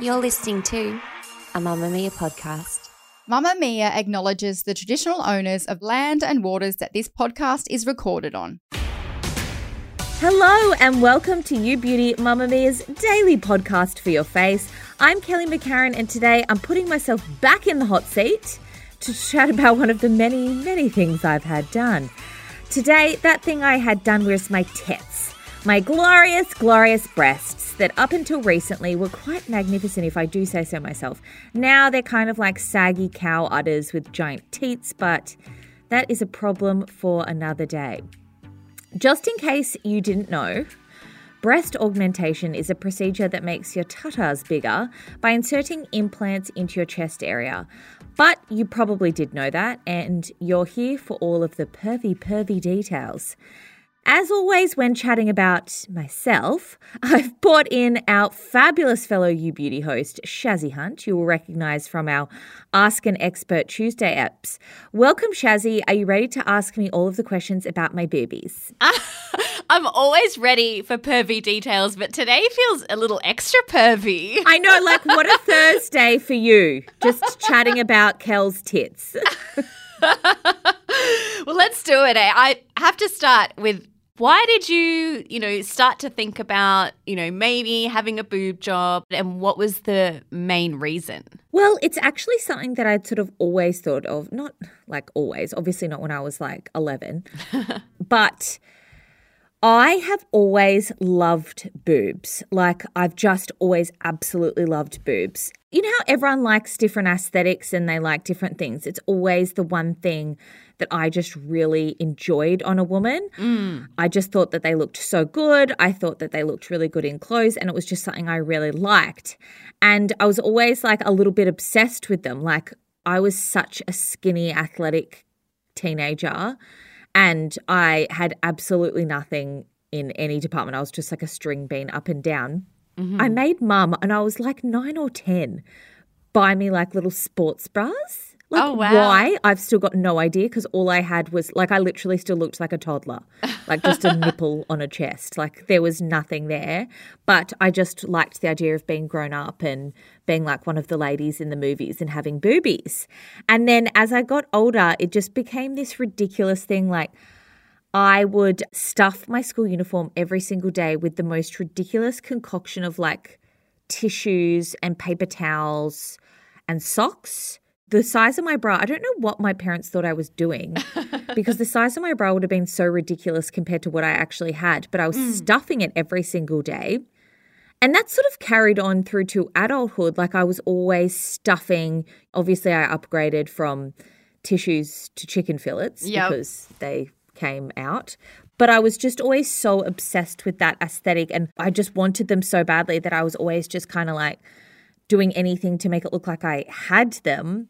You're listening to a Mamamia podcast. Mamamia acknowledges the traditional owners of land and waters that this podcast is recorded on. Hello and welcome to You Beauty Mamamia's daily podcast for your face. I'm Kelly McCarren and today I'm putting myself back in the hot seat to chat about one of the many, many things I've had done. Today, that thing I had done was my tits. My glorious, glorious breasts that up until recently were quite magnificent, if I do say so myself. Now they're kind of like saggy cow udders with giant teats, but that is a problem for another day. Just in case you didn't know, breast augmentation is a procedure that makes your tatas bigger by inserting implants into your chest area. But you probably did know that, and you're here for all of the pervy, pervy details. As always, when chatting about myself, I've brought in our fabulous fellow You Beauty host, Shazzy Hunt, you will recognize from our Ask an Expert Tuesday apps. Welcome, Shazzy. Are you ready to ask me all of the questions about my boobies? I'm always ready for pervy details, but today feels a little extra pervy. I know, like, what a Thursday for you, just chatting about Kel's tits. well, let's do it. Eh? I have to start with why did you, you know, start to think about, you know, maybe having a boob job and what was the main reason? Well, it's actually something that I'd sort of always thought of, not like always, obviously not when I was like 11, but I have always loved boobs. Like, I've just always absolutely loved boobs. You know how everyone likes different aesthetics and they like different things? It's always the one thing that I just really enjoyed on a woman. Mm. I just thought that they looked so good. I thought that they looked really good in clothes, and it was just something I really liked. And I was always like a little bit obsessed with them. Like, I was such a skinny, athletic teenager and I had absolutely nothing in any department. I was just like a string bean up and down. Mm-hmm. I made mum, and I was like nine or 10, buy me like little sports bras. Like, Oh, wow. Why? I've still got no idea because all I had was like, I literally still looked like a toddler, like just a nipple on a chest. Like there was nothing there. But I just liked the idea of being grown up and being like one of the ladies in the movies and having boobies. And then as I got older, it just became this ridiculous thing like, I would stuff my school uniform every single day with the most ridiculous concoction of like tissues and paper towels and socks. The size of my bra, I don't know what my parents thought I was doing because the size of my bra would have been so ridiculous compared to what I actually had, but I was mm. stuffing it every single day. And that sort of carried on through to adulthood. Like I was always stuffing. Obviously, I upgraded from tissues to chicken fillets Yep. because they came out. But I was just always so obsessed with that aesthetic. And I just wanted them so badly that I was always just kind of like doing anything to make it look like I had them.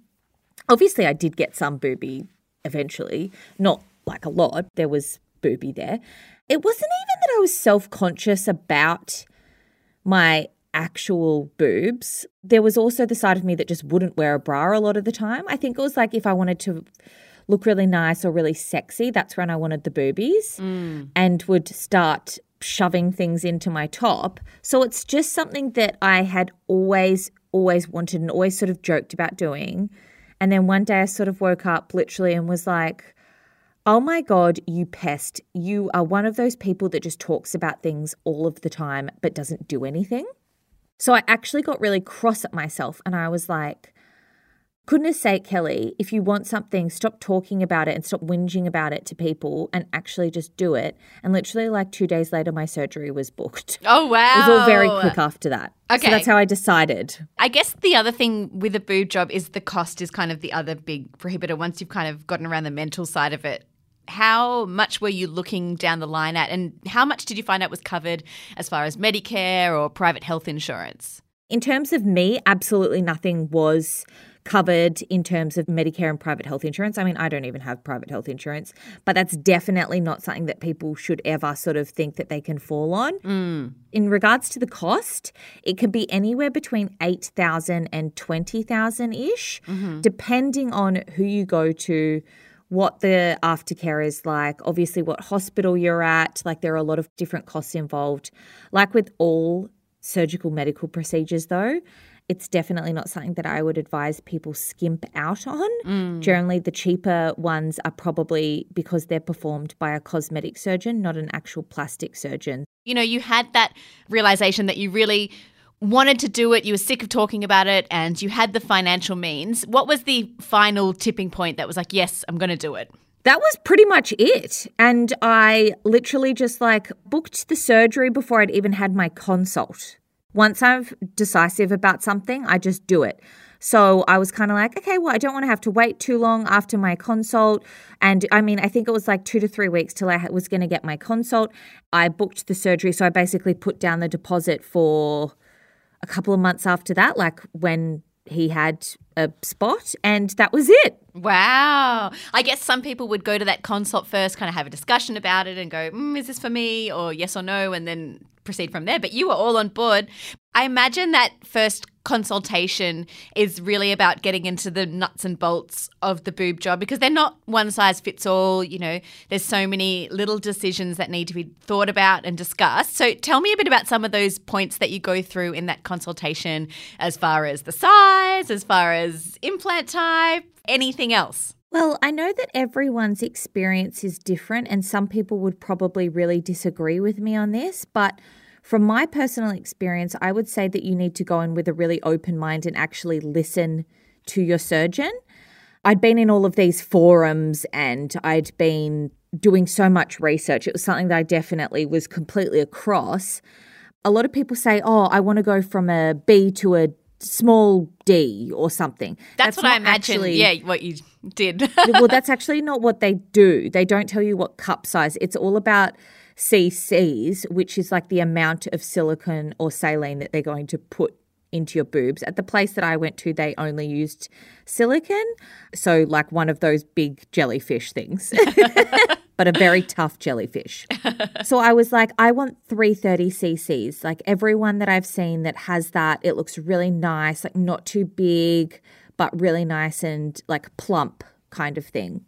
Obviously, I did get some booby eventually, not like a lot. There was booby there. It wasn't even that I was self conscious about my actual boobs. There was also the side of me that just wouldn't wear a bra a lot of the time. I think it was like if I wanted to look really nice or really sexy, that's when I wanted the boobies mm. and would start shoving things into my top. So it's just something that I had always, always wanted and always sort of joked about doing. And then one day I sort of woke up literally and was like, Oh my God, you pest. You are one of those people that just talks about things all of the time but doesn't do anything. So I actually got really cross at myself and I was like, goodness sake, Kelly, if you want something, stop talking about it and stop whinging about it to people and actually just do it. And literally, like two days later, my surgery was booked. Oh, wow. It was all very quick after that. Okay. So that's how I decided. I guess the other thing with a boob job is the cost is kind of the other big prohibitor once you've kind of gotten around the mental side of it. how much were you looking down the line at, and how much did you find out was covered as far as Medicare or private health insurance? In terms of me, absolutely nothing was covered in terms of Medicare and private health insurance. I mean, I don't even have private health insurance, but that's definitely not something that people should ever sort of think that they can fall on. Mm. In regards to the cost, it can be anywhere between 8,000 and 20,000 ish, Mm-hmm. depending on who you go to. What the aftercare is like, obviously, what hospital you're at. Like, there are a lot of different costs involved. Like with all surgical medical procedures, though, it's definitely not something that I would advise people skimp out on. Mm. Generally, the cheaper ones are probably because they're performed by a cosmetic surgeon, not an actual plastic surgeon. You know, you had that realization that you really wanted to do it, you were sick of talking about it, and you had the financial means. What was the final tipping point that was like, yes, I'm going to do it? That was pretty much it. And I literally just like booked the surgery before I'd even had my consult. Once I'm decisive about something, I just do it. So I was kind of like, okay, well, I don't want to have to wait too long after my consult. And I mean, I think it was like two to three weeks till I was going to get my consult. I booked the surgery. So I basically put down the deposit for a couple of months after that, like when he had a spot, and that was it. Wow. I guess some people would go to that consult first, kind of have a discussion about it and go, mm, is this for me? Or yes or no, and then proceed from there. But you were all on board. I imagine that first consultation is really about getting into the nuts and bolts of the boob job because they're not one size fits all. You know, there's so many little decisions that need to be thought about and discussed. So tell me a bit about some of those points that you go through in that consultation as far as the size, as far as implant type, anything else. Well, I know that everyone's experience is different, and some people would probably really disagree with me on this. But from my personal experience, I would say that you need to go in with a really open mind and actually listen to your surgeon. I'd been in all of these forums and I'd been doing so much research. It was something that I definitely was completely across. A lot of people say, Oh, I want to go from a B to a small D or something. That's, what I imagine. actually- yeah, what you did. well, that's actually not what they do. They don't tell you what cup size. It's all about CCs, which is like the amount of silicone or saline that they're going to put into your boobs. At the place that I went to, they only used silicone. So, like one of those big jellyfish things, but a very tough jellyfish. so, I was like, I want 330 cc's. Like everyone that I've seen that has that, it looks really nice, like not too big, but really nice and like plump kind of thing.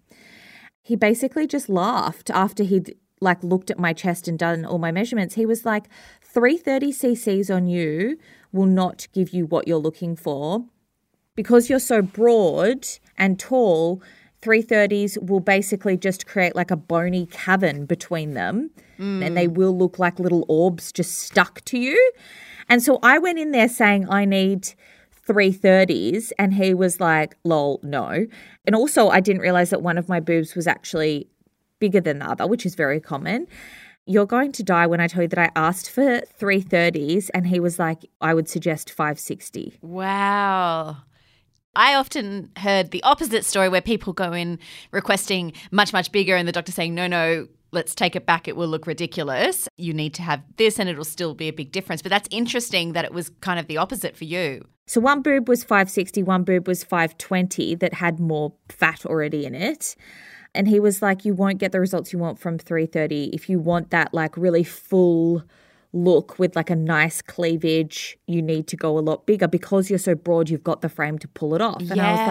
He basically just laughed after he'd like looked at my chest and done all my measurements. He was like, 330 cc's on you will not give you what you're looking for. Because you're so broad and tall, 330s will basically just create like a bony cavern between them. And they mm. will look like little orbs just stuck to you. And so I went in there saying, I need 330s. And he was like, lol, no. And also, I didn't realize that one of my boobs was actually bigger than the other, which is very common. You're going to die when I tell you that I asked for 330s and he was like, I would suggest 560. Wow. I often heard the opposite story where people go in requesting much, much bigger, and the doctor saying, no, no, let's take it back. It will look ridiculous. You need to have this, and it'll still be a big difference. But that's interesting that it was kind of the opposite for you. So one boob was 560, one boob was 520 that had more fat already in it. And he was like, You won't get the results you want from 330. If you want that, like, really full look with like a nice cleavage, you need to go a lot bigger because you're so broad, you've got the frame to pull it off. And I was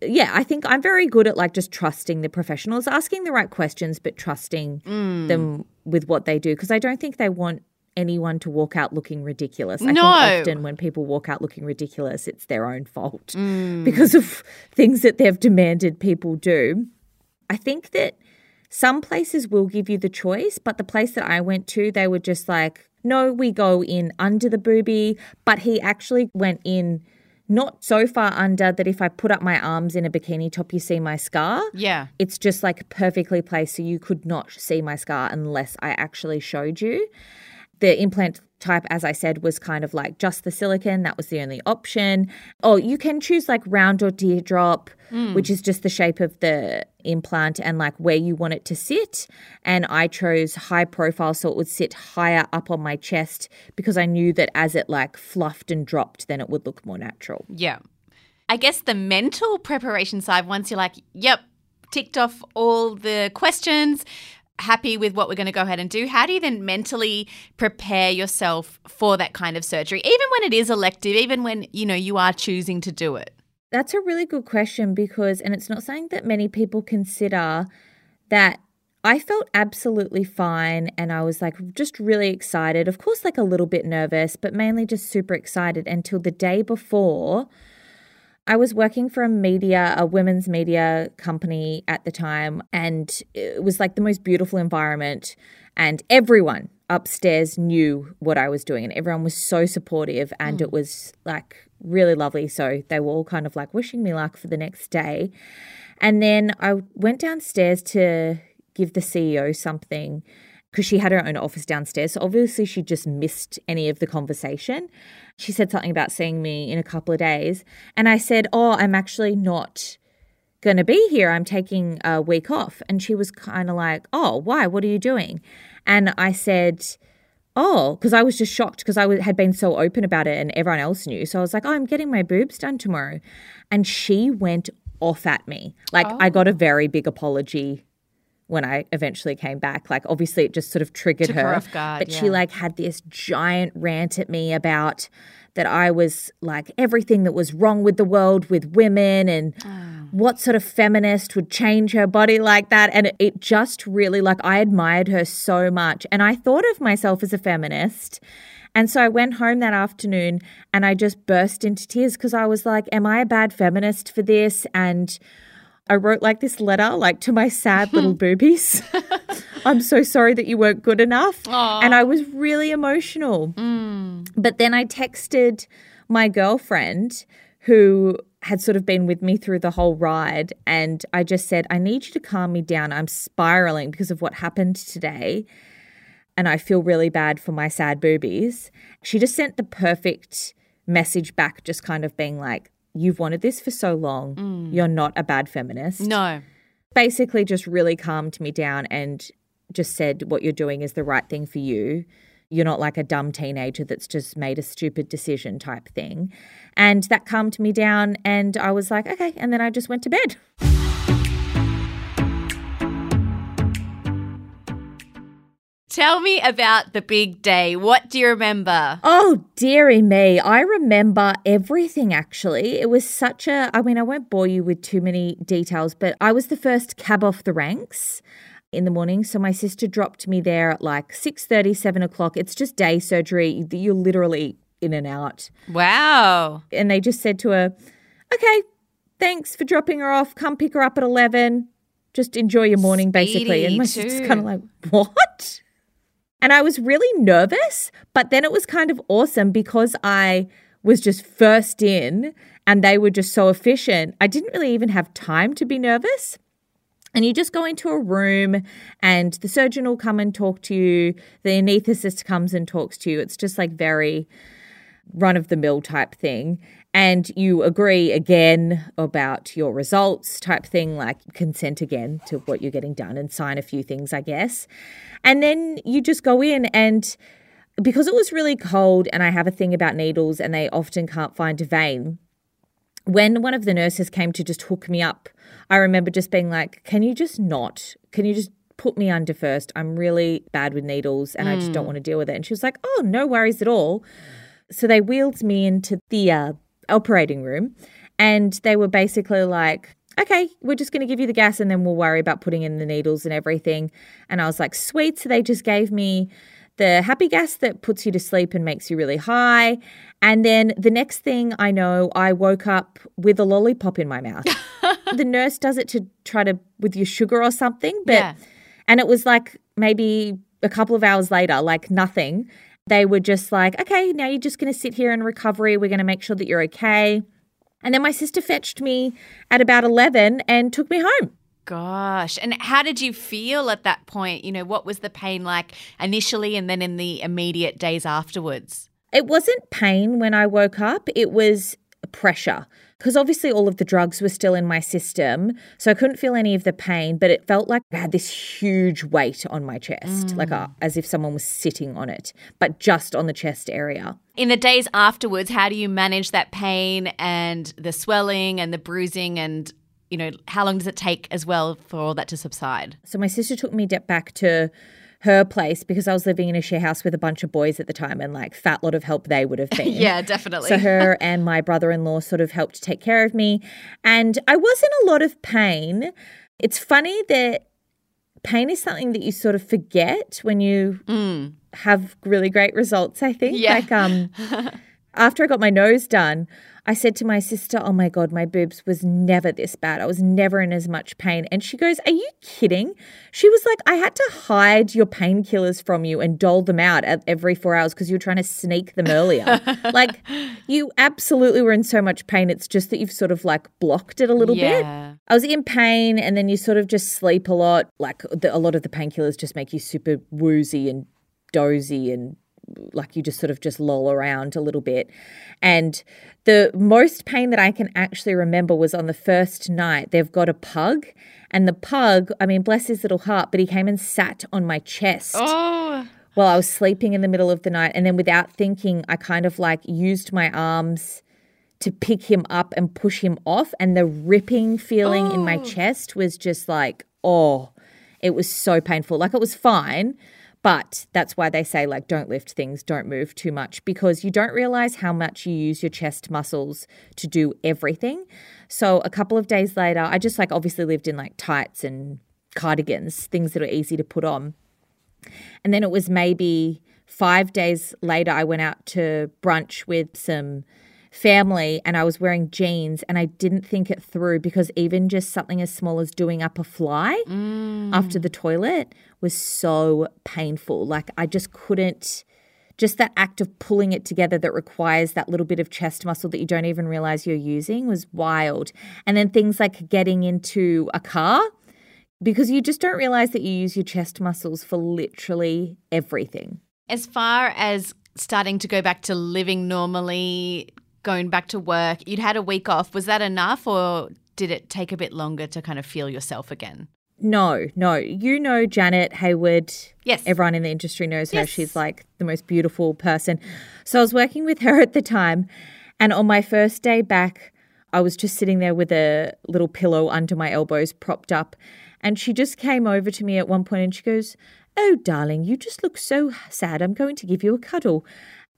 like, yeah, I think I'm very good at like just trusting the professionals, asking the right questions, but trusting mm. them with what they do because I don't think they want anyone to walk out looking ridiculous. I No. think often when people walk out looking ridiculous, it's their own fault mm. because of things that they've demanded people do. I think that some places will give you the choice, but the place that I went to, they were just like, no, we go in under the boobie. But he actually went in not so far under that if I put up my arms in a bikini top, you see my scar. Yeah. It's just like perfectly placed so you could not see my scar unless I actually showed you. The implant type, as I said, was kind of like just the silicon. That was the only option. Oh, you can choose like round or teardrop, mm. which is just the shape of the implant and like where you want it to sit. And I chose high profile so it would sit higher up on my chest because I knew that as it like fluffed and dropped, then it would look more natural. Yeah. I guess the mental preparation side, once you're like, yep, ticked off all the questions, happy with what we're going to go ahead and do, how do you then mentally prepare yourself for that kind of surgery, even when it is elective, even when, you know, you are choosing to do it? That's a really good question because, and it's not something that many people consider, that I felt absolutely fine and I was like just really excited. Of course, like a little bit nervous, but mainly just super excited until the day before I was working for a media, a women's media company at the time, and it was like the most beautiful environment. And everyone upstairs knew what I was doing, and everyone was so supportive, and mm. it was like really lovely. So they were all kind of like wishing me luck for the next day. And then I went downstairs to give the CEO something because she had her own office downstairs. So obviously she just missed any of the conversation. She said something about seeing me in a couple of days. And I said, Oh, I'm actually not going to be here. I'm taking a week off. And she was kind of like, Oh, why? What are you doing? And I said, Oh, because I was just shocked because I had been so open about it and everyone else knew. So I was like, Oh, I'm getting my boobs done tomorrow. And she went off at me. Like, oh. I got a very big apology when I eventually came back. Like obviously it just sort of triggered her. her guard, but yeah. she like had this giant rant at me about that I was like everything that was wrong with the world with women and oh. what sort of feminist would change her body like that. And it, it just really like I admired her so much. And I thought of myself as a feminist. And so I went home that afternoon and I just burst into tears because I was like, Am I a bad feminist for this? And I wrote like this letter, like to my sad little boobies. I'm so sorry that you weren't good enough. Aww. And I was really emotional. Mm. But then I texted my girlfriend who had sort of been with me through the whole ride. And I just said, I need you to calm me down. I'm spiraling because of what happened today. And I feel really bad for my sad boobies. She just sent the perfect message back, just kind of being like, you've wanted this for so long. Mm. You're not a bad feminist. No. Basically, just really calmed me down and just said what you're doing is the right thing for you. You're not like a dumb teenager that's just made a stupid decision type thing. And that calmed me down. And I was like, okay. And then I just went to bed. Tell me about the big day. What do you remember? Oh, dearie me. I remember everything actually. It was such a, I mean, I won't bore you with too many details, but I was the first cab off the ranks in the morning. So my sister dropped me there at like 6.30, 7 o'clock. It's just day surgery. You're literally in and out. Wow. And they just said to her, okay, thanks for dropping her off. Come pick her up at 11. Just enjoy your morning, Speedy basically. And my sister's kind of like, what? And I was really nervous, but then it was kind of awesome because I was just first in and they were just so efficient. I didn't really even have time to be nervous. And you just go into a room and the surgeon will come and talk to you. The anesthetist comes and talks to you. It's just like very run of the mill type thing and you agree again about your results type thing like consent again to what you're getting done and sign a few things i guess and then you just go in and because it was really cold and i have a thing about needles and they often can't find a vein when one of the nurses came to just hook me up i remember just being like can you just not can you just put me under first i'm really bad with needles and mm. i just don't mm. want to deal with it and she was like oh no worries at all so they wheeled me into the uh, operating room and they were basically like, okay, we're just going to give you the gas and then we'll worry about putting in the needles and everything. And I was like, sweet. So they just gave me the happy gas that puts you to sleep and makes you really high. And then the next thing I know, I woke up with a lollipop in my mouth. the nurse does it to try to, with your sugar or something. But, yeah. and it was like maybe a couple of hours later, like nothing they were just like, okay, now you're just going to sit here in recovery. We're going to make sure that you're okay. And then my sister fetched me at about 11 and took me home. gosh. And how did you feel at that point? You know, what was the pain like initially and then in the immediate days afterwards? It wasn't pain when I woke up, it was pressure because obviously all of the drugs were still in my system. So I couldn't feel any of the pain, but it felt like I had this huge weight on my chest, mm. like a, as if someone was sitting on it, but just on the chest area. In the days afterwards, how do you manage that pain and the swelling and the bruising and you know, how long does it take as well for all that to subside? So my sister took me back to her place because I was living in a share house with a bunch of boys at the time and like fat lot of help they would have been. yeah, definitely. So her and my brother-in-law sort of helped take care of me and I was in a lot of pain. It's funny that pain is something that you sort of forget when you mm. have really great results, I think. Yeah. Like um after I got my nose done, I said to my sister, Oh my God, my boobs was never this bad. I was never in as much pain. And she goes, Are you kidding? She was like, I had to hide your painkillers from you and dole them out at every four hours because you were trying to sneak them earlier. like, you absolutely were in so much pain. It's just that you've sort of like blocked it a little yeah. bit. I was in pain and then you sort of just sleep a lot. Like, the, a lot of the painkillers just make you super woozy and dozy and like you just sort of just loll around a little bit. And the most pain that I can actually remember was on the first night. They've got a pug, and the pug, I mean, bless his little heart, but he came and sat on my chest. Oh. While I was sleeping in the middle of the night. And then without thinking, I kind of like used my arms to pick him up and push him off. And the ripping feeling oh. in my oh. chest was just like, oh, it was so painful. Like it was fine but that's why they say, like, don't lift things, don't move too much, because you don't realize how much you use your chest muscles to do everything. So a couple of days later, I just like obviously lived in like tights and cardigans, things that are easy to put on. And then it was maybe five days later, I went out to brunch with some family and I was wearing jeans and I didn't think it through because even just something as small as doing up a fly mm. after the toilet was so painful. Like I just couldn't just that act of pulling it together that requires that little bit of chest muscle that you don't even realize you're using was wild. And then things like getting into a car because you just don't realize that you use your chest muscles for literally everything. As far as starting to go back to living normally, going back to work, you'd had a week off. Was that enough or did it take a bit longer to kind of feel yourself again? No, no. You know Janet Hayward. Yes. Everyone in the industry knows her. Yes. She's like the most beautiful person. So I was working with her at the time. And on my first day back, I was just sitting there with a little pillow under my elbows propped up. And she just came over to me at one point and she goes, Oh, darling, you just look so sad. I'm going to give you a cuddle.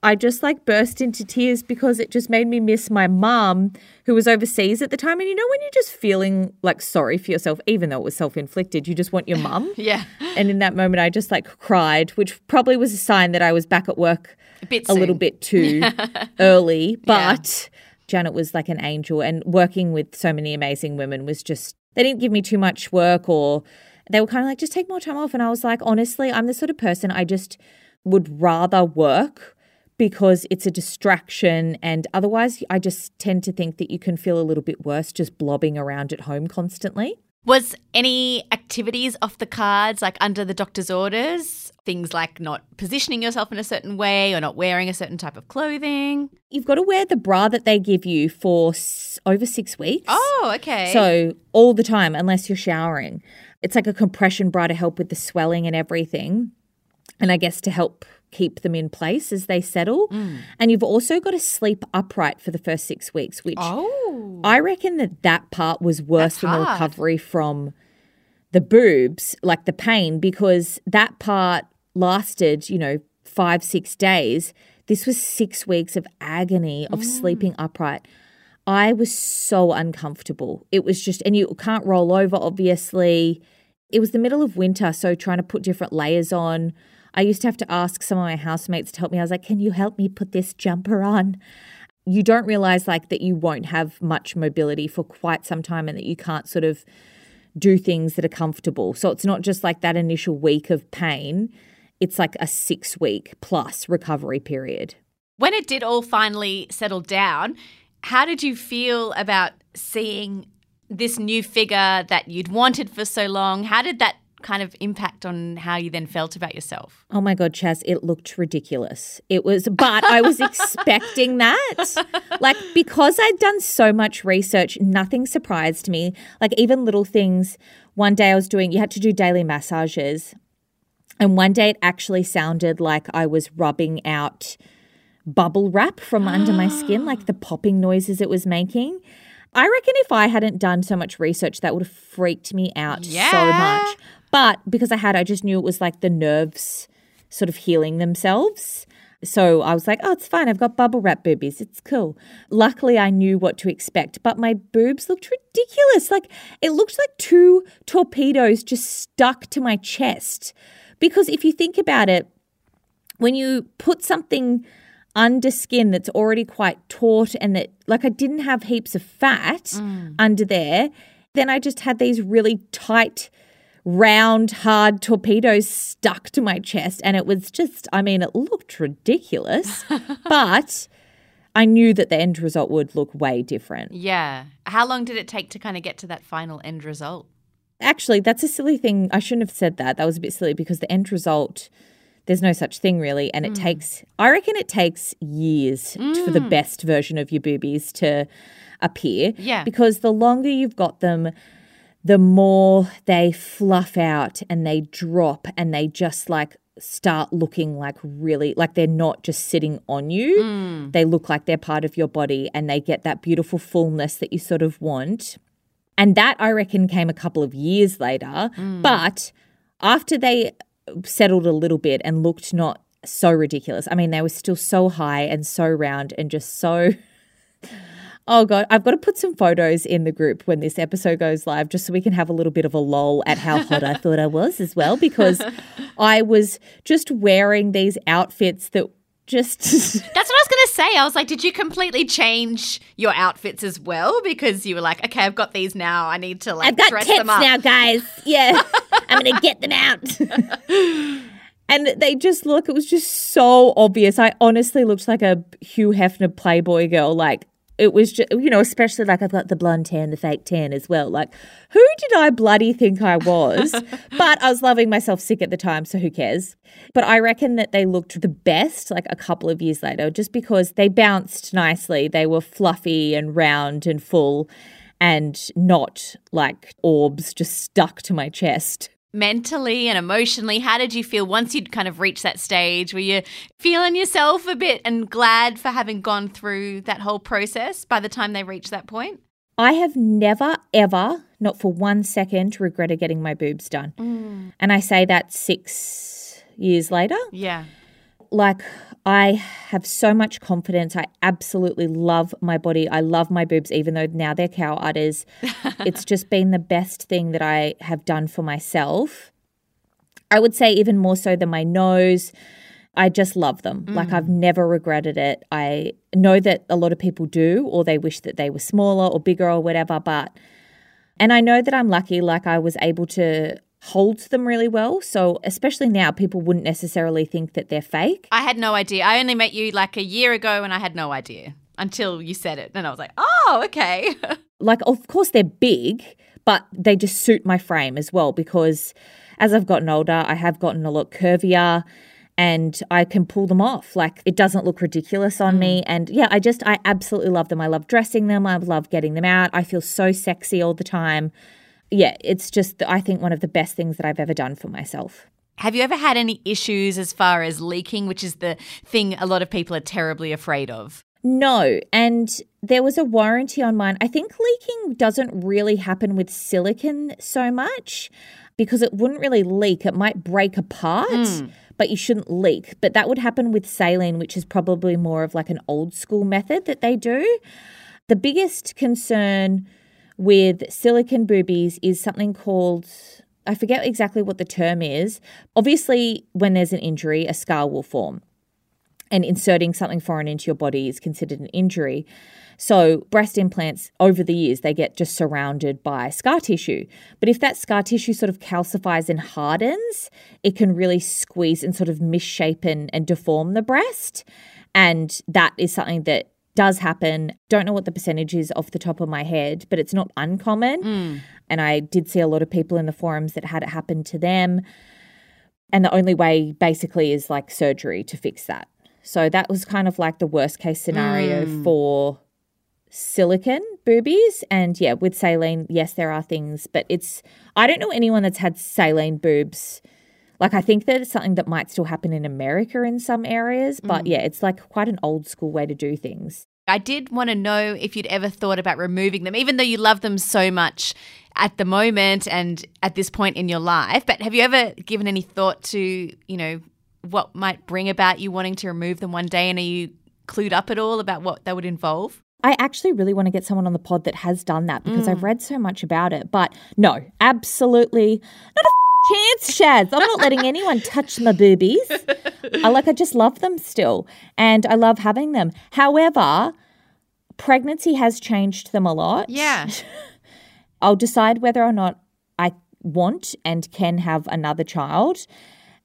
I just like burst into tears because it just made me miss my mom who was overseas at the time. And you know, when you're just feeling like sorry for yourself, even though it was self inflicted, you just want your mum. yeah. And in that moment, I just like cried, which probably was a sign that I was back at work a, a little bit too early. But yeah. Janet was like an angel, and working with so many amazing women was just, they didn't give me too much work or they were kind of like, just take more time off. And I was like, honestly, I'm the sort of person I just would rather work because it's a distraction. And otherwise, I just tend to think that you can feel a little bit worse just blobbing around at home constantly. Was any activities off the cards, like under the doctor's orders? Things like not positioning yourself in a certain way or not wearing a certain type of clothing? You've got to wear the bra that they give you for s- over six weeks. Oh, okay. So all the time, unless you're showering. It's like a compression bra to help with the swelling and everything. And I guess to help keep them in place as they settle. Mm. And you've also got to sleep upright for the first six weeks, which oh. I reckon that that part was worse That's than hard. the recovery from the boobs, like the pain, because that part lasted, you know, five, six days. This was six weeks of agony of mm. sleeping upright. I was so uncomfortable. It was just, and you can't roll over, obviously. It was the middle of winter, so trying to put different layers on I used to have to ask some of my housemates to help me. I was like, can you help me put this jumper on? You don't realize like that you won't have much mobility for quite some time and that you can't sort of do things that are comfortable. So it's not just like that initial week of pain, it's like a six week plus recovery period. When it did all finally settle down, how did you feel about seeing this new figure that you'd wanted for so long, how did that kind of impact on how you then felt about yourself? Oh my God, Chaz, it looked ridiculous. It was, but I was expecting that. Like, because I'd done so much research, nothing surprised me. Like, even little things. One day I was doing, you had to do daily massages. And one day it actually sounded like I was rubbing out bubble wrap from under my skin, like the popping noises it was making. I reckon if I hadn't done so much research, that would have freaked me out Yeah. so much. But because I had, I just knew it was like the nerves sort of healing themselves. So I was like, oh, it's fine. I've got bubble wrap boobies. It's cool. Luckily, I knew what to expect, but my boobs looked ridiculous. Like it looked like two torpedoes just stuck to my chest. Because if you think about it, when you put something under skin that's already quite taut and that like I didn't have heaps of fat mm. under there, then I just had these really tight round hard torpedoes stuck to my chest and it was just I mean it looked ridiculous, but I knew that the end result would look way different. Yeah. How long did it take to kind of get to that final end result? Actually, that's a silly thing. I shouldn't have said that. That was a bit silly because the end result, there's no such thing really. And it hmm. takes, I reckon it takes years for the hmm. best version of your boobies to appear. Yeah. Because the longer you've got them, the more they fluff out and they drop and they just like start looking like really like they're not just sitting on you. Mm. They look like they're part of your body and they get that beautiful fullness that you sort of want. And that I reckon came a couple of years later. Mm. But after they settled a little bit and looked not so ridiculous, I mean, they were still so high and so round and just so. Oh God, I've got to put some photos in the group when this episode goes live, just so we can have a little bit of a lull at how hot I thought I was as well, because I was just wearing these outfits that just That's what I was going to say. I was like, did you completely change your outfits as well? Because you were like, okay, I've got these now. I need to like I've got dress them up. now, guys. Yeah, I'm gonna get them out. and they just look. It was just so obvious. I honestly looked like a Hugh Hefner Playboy girl. Like it was just, you know, especially like I've got the blonde tan, the fake tan as well. Like who did I bloody think I was? but I was loving myself sick at the time, so who cares? But I reckon that they looked the best like a couple of years later, just because they bounced nicely. They were fluffy and round and full and not like orbs just stuck to my chest. Mentally and emotionally, how did you feel once you'd kind of reached that stage? Were you feeling yourself a bit and glad for having gone through that whole process by the time they reached that point? I have never, ever, not for one second, regretted getting my boobs done. Mm. And I say that six years later. Yeah. Like, I have so much confidence. I absolutely love my body. I love my boobs, even though now they're cow udders. it's just been the best thing that I have done for myself. I would say even more so than my nose. I just love them. Mm. Like I've never regretted it. I know that a lot of people do, or they wish that they were smaller or bigger or whatever. But, and I know that I'm lucky, like I was able to hold them really well. So, especially now, people wouldn't necessarily think that they're fake. I had no idea. I only met you like a year ago and I had no idea until you said it. And I was like, oh, okay. like of course they're big but they just suit my frame as well because as i've gotten older i have gotten a lot curvier and i can pull them off like it doesn't look ridiculous on me mm. and yeah i just i absolutely love them i love dressing them i love getting them out i feel so sexy all the time yeah it's just i think one of the best things that i've ever done for myself Have you ever had any issues as far as leaking, which is the thing a lot of people are terribly afraid of? No, and there was a warranty on mine. I think leaking doesn't really happen with silicon so much because it wouldn't really leak. It might break apart, hmm. but you shouldn't leak. But that would happen with saline, which is probably more of like an old school method that they do. The biggest concern with silicon boobies is something called I forget exactly what the term is. Obviously, when there's an injury, a scar will form and inserting something foreign into your body is considered an injury. So, breast implants over the years, they get just surrounded by scar tissue. But if that scar tissue sort of calcifies and hardens, it can really squeeze and sort of misshapen and deform the breast. And that is something that does happen. Don't know what the percentage is off the top of my head, but it's not uncommon. Mm. And I did see a lot of people in the forums that had it happen to them. And the only way basically is like surgery to fix that. So that was kind of like the worst case scenario Mm. for silicon boobies. And yeah, with saline, yes, there are things, but it's, I don't know anyone that's had saline boobs. Like, I think that it's something that might still happen in America in some areas, but mm. yeah, it's like quite an old school way to do things. I did want to know if you'd ever thought about removing them, even though you love them so much at the moment and at this point in your life. But have you ever given any thought to, you know, what might bring about you wanting to remove them one day? And are you clued up at all about what that would involve? I actually really want to get someone on the pod that has done that because I've mm. read so much about it. But no, absolutely not a chance, Shaz. I'm not letting anyone touch my boobies. I like I just love them still. And I love having them. However, pregnancy has changed them a lot. Yeah. I'll decide whether or not I want and can have another child.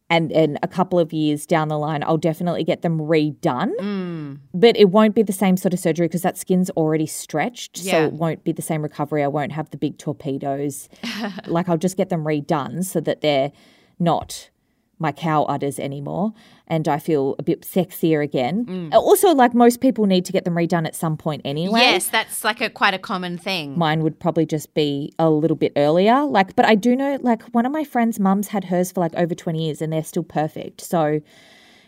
And in a couple of years down the line, I'll definitely get them redone. Mm. But it won't be the same sort of surgery because that skin's already stretched. So it won't be the same recovery. I won't have the big torpedoes. like I'll just get them redone so that they're not my cow udders anymore. And I feel a bit sexier again. Mm. Also, like most people need to get them redone at some point anyway Yes, that's like a quite a common thing. mine would probably just be a little bit earlier. Like, but I do know, like, one of my friends' mums had hers for like over 20 years and they're still perfect. So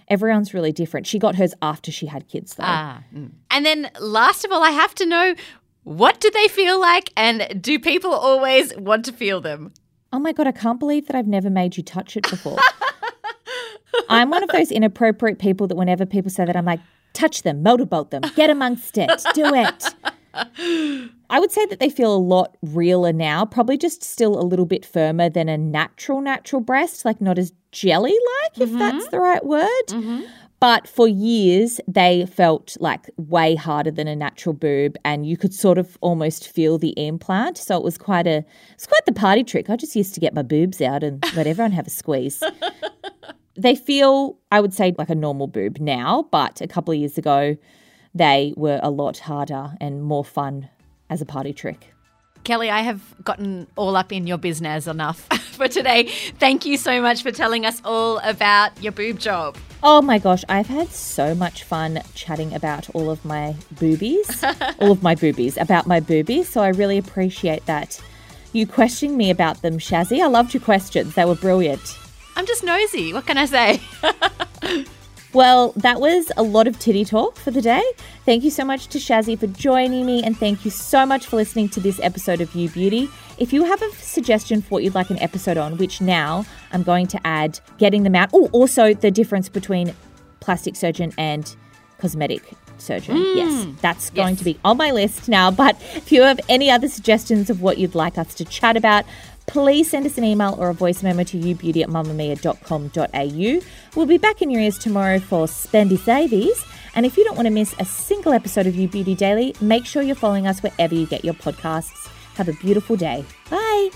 everyone's really different. She got hers after she had kids, though. Ah. mm. And then last of all, I have to know what do they feel like and do people always want to feel them? oh my God, I can't believe that I've never made you touch it before. I'm one of those inappropriate people that whenever people say that, I'm like, touch them, motorboat them, get amongst it, do it. I would say that they feel a lot realer now, probably just still a little bit firmer than a natural, natural breast, like not as jelly like, if mm-hmm. that's the right word. Mm-hmm. But for years, they felt like way harder than a natural boob, and you could sort of almost feel the implant. So it was quite a, it's quite the party trick. I just used to get my boobs out and let everyone have a squeeze. they feel, I would say, like a normal boob now, but a couple of years ago, they were a lot harder and more fun as a party trick. Kelly, I have gotten all up in your business enough for today. Thank you so much for telling us all about your boob job. Oh my gosh, I've had so much fun chatting about all of my boobies, all of my boobies, about my boobies. So I really appreciate that. You questioning me about them, Shazzy. I loved your questions, they were brilliant. I'm just nosy. What can I say? Well, that was a lot of titty talk for the day. Thank you so much to Shazzy for joining me, and thank you so much for listening to this episode of You Beauty. If you have a suggestion for what you'd like an episode on, which now I'm going to add getting them out. Oh, also the difference between plastic surgeon and cosmetic surgeon. Hmm. yes, that's going to be on my list now. But if you have any other suggestions of what you'd like us to chat about, please send us an email or a voice memo to youbeauty at mamamia.com.au. We'll be back in your ears tomorrow for Spendy Savies. And if you don't want to miss a single episode of You Beauty Daily, make sure you're following us wherever you get your podcasts. Have a beautiful day. Bye.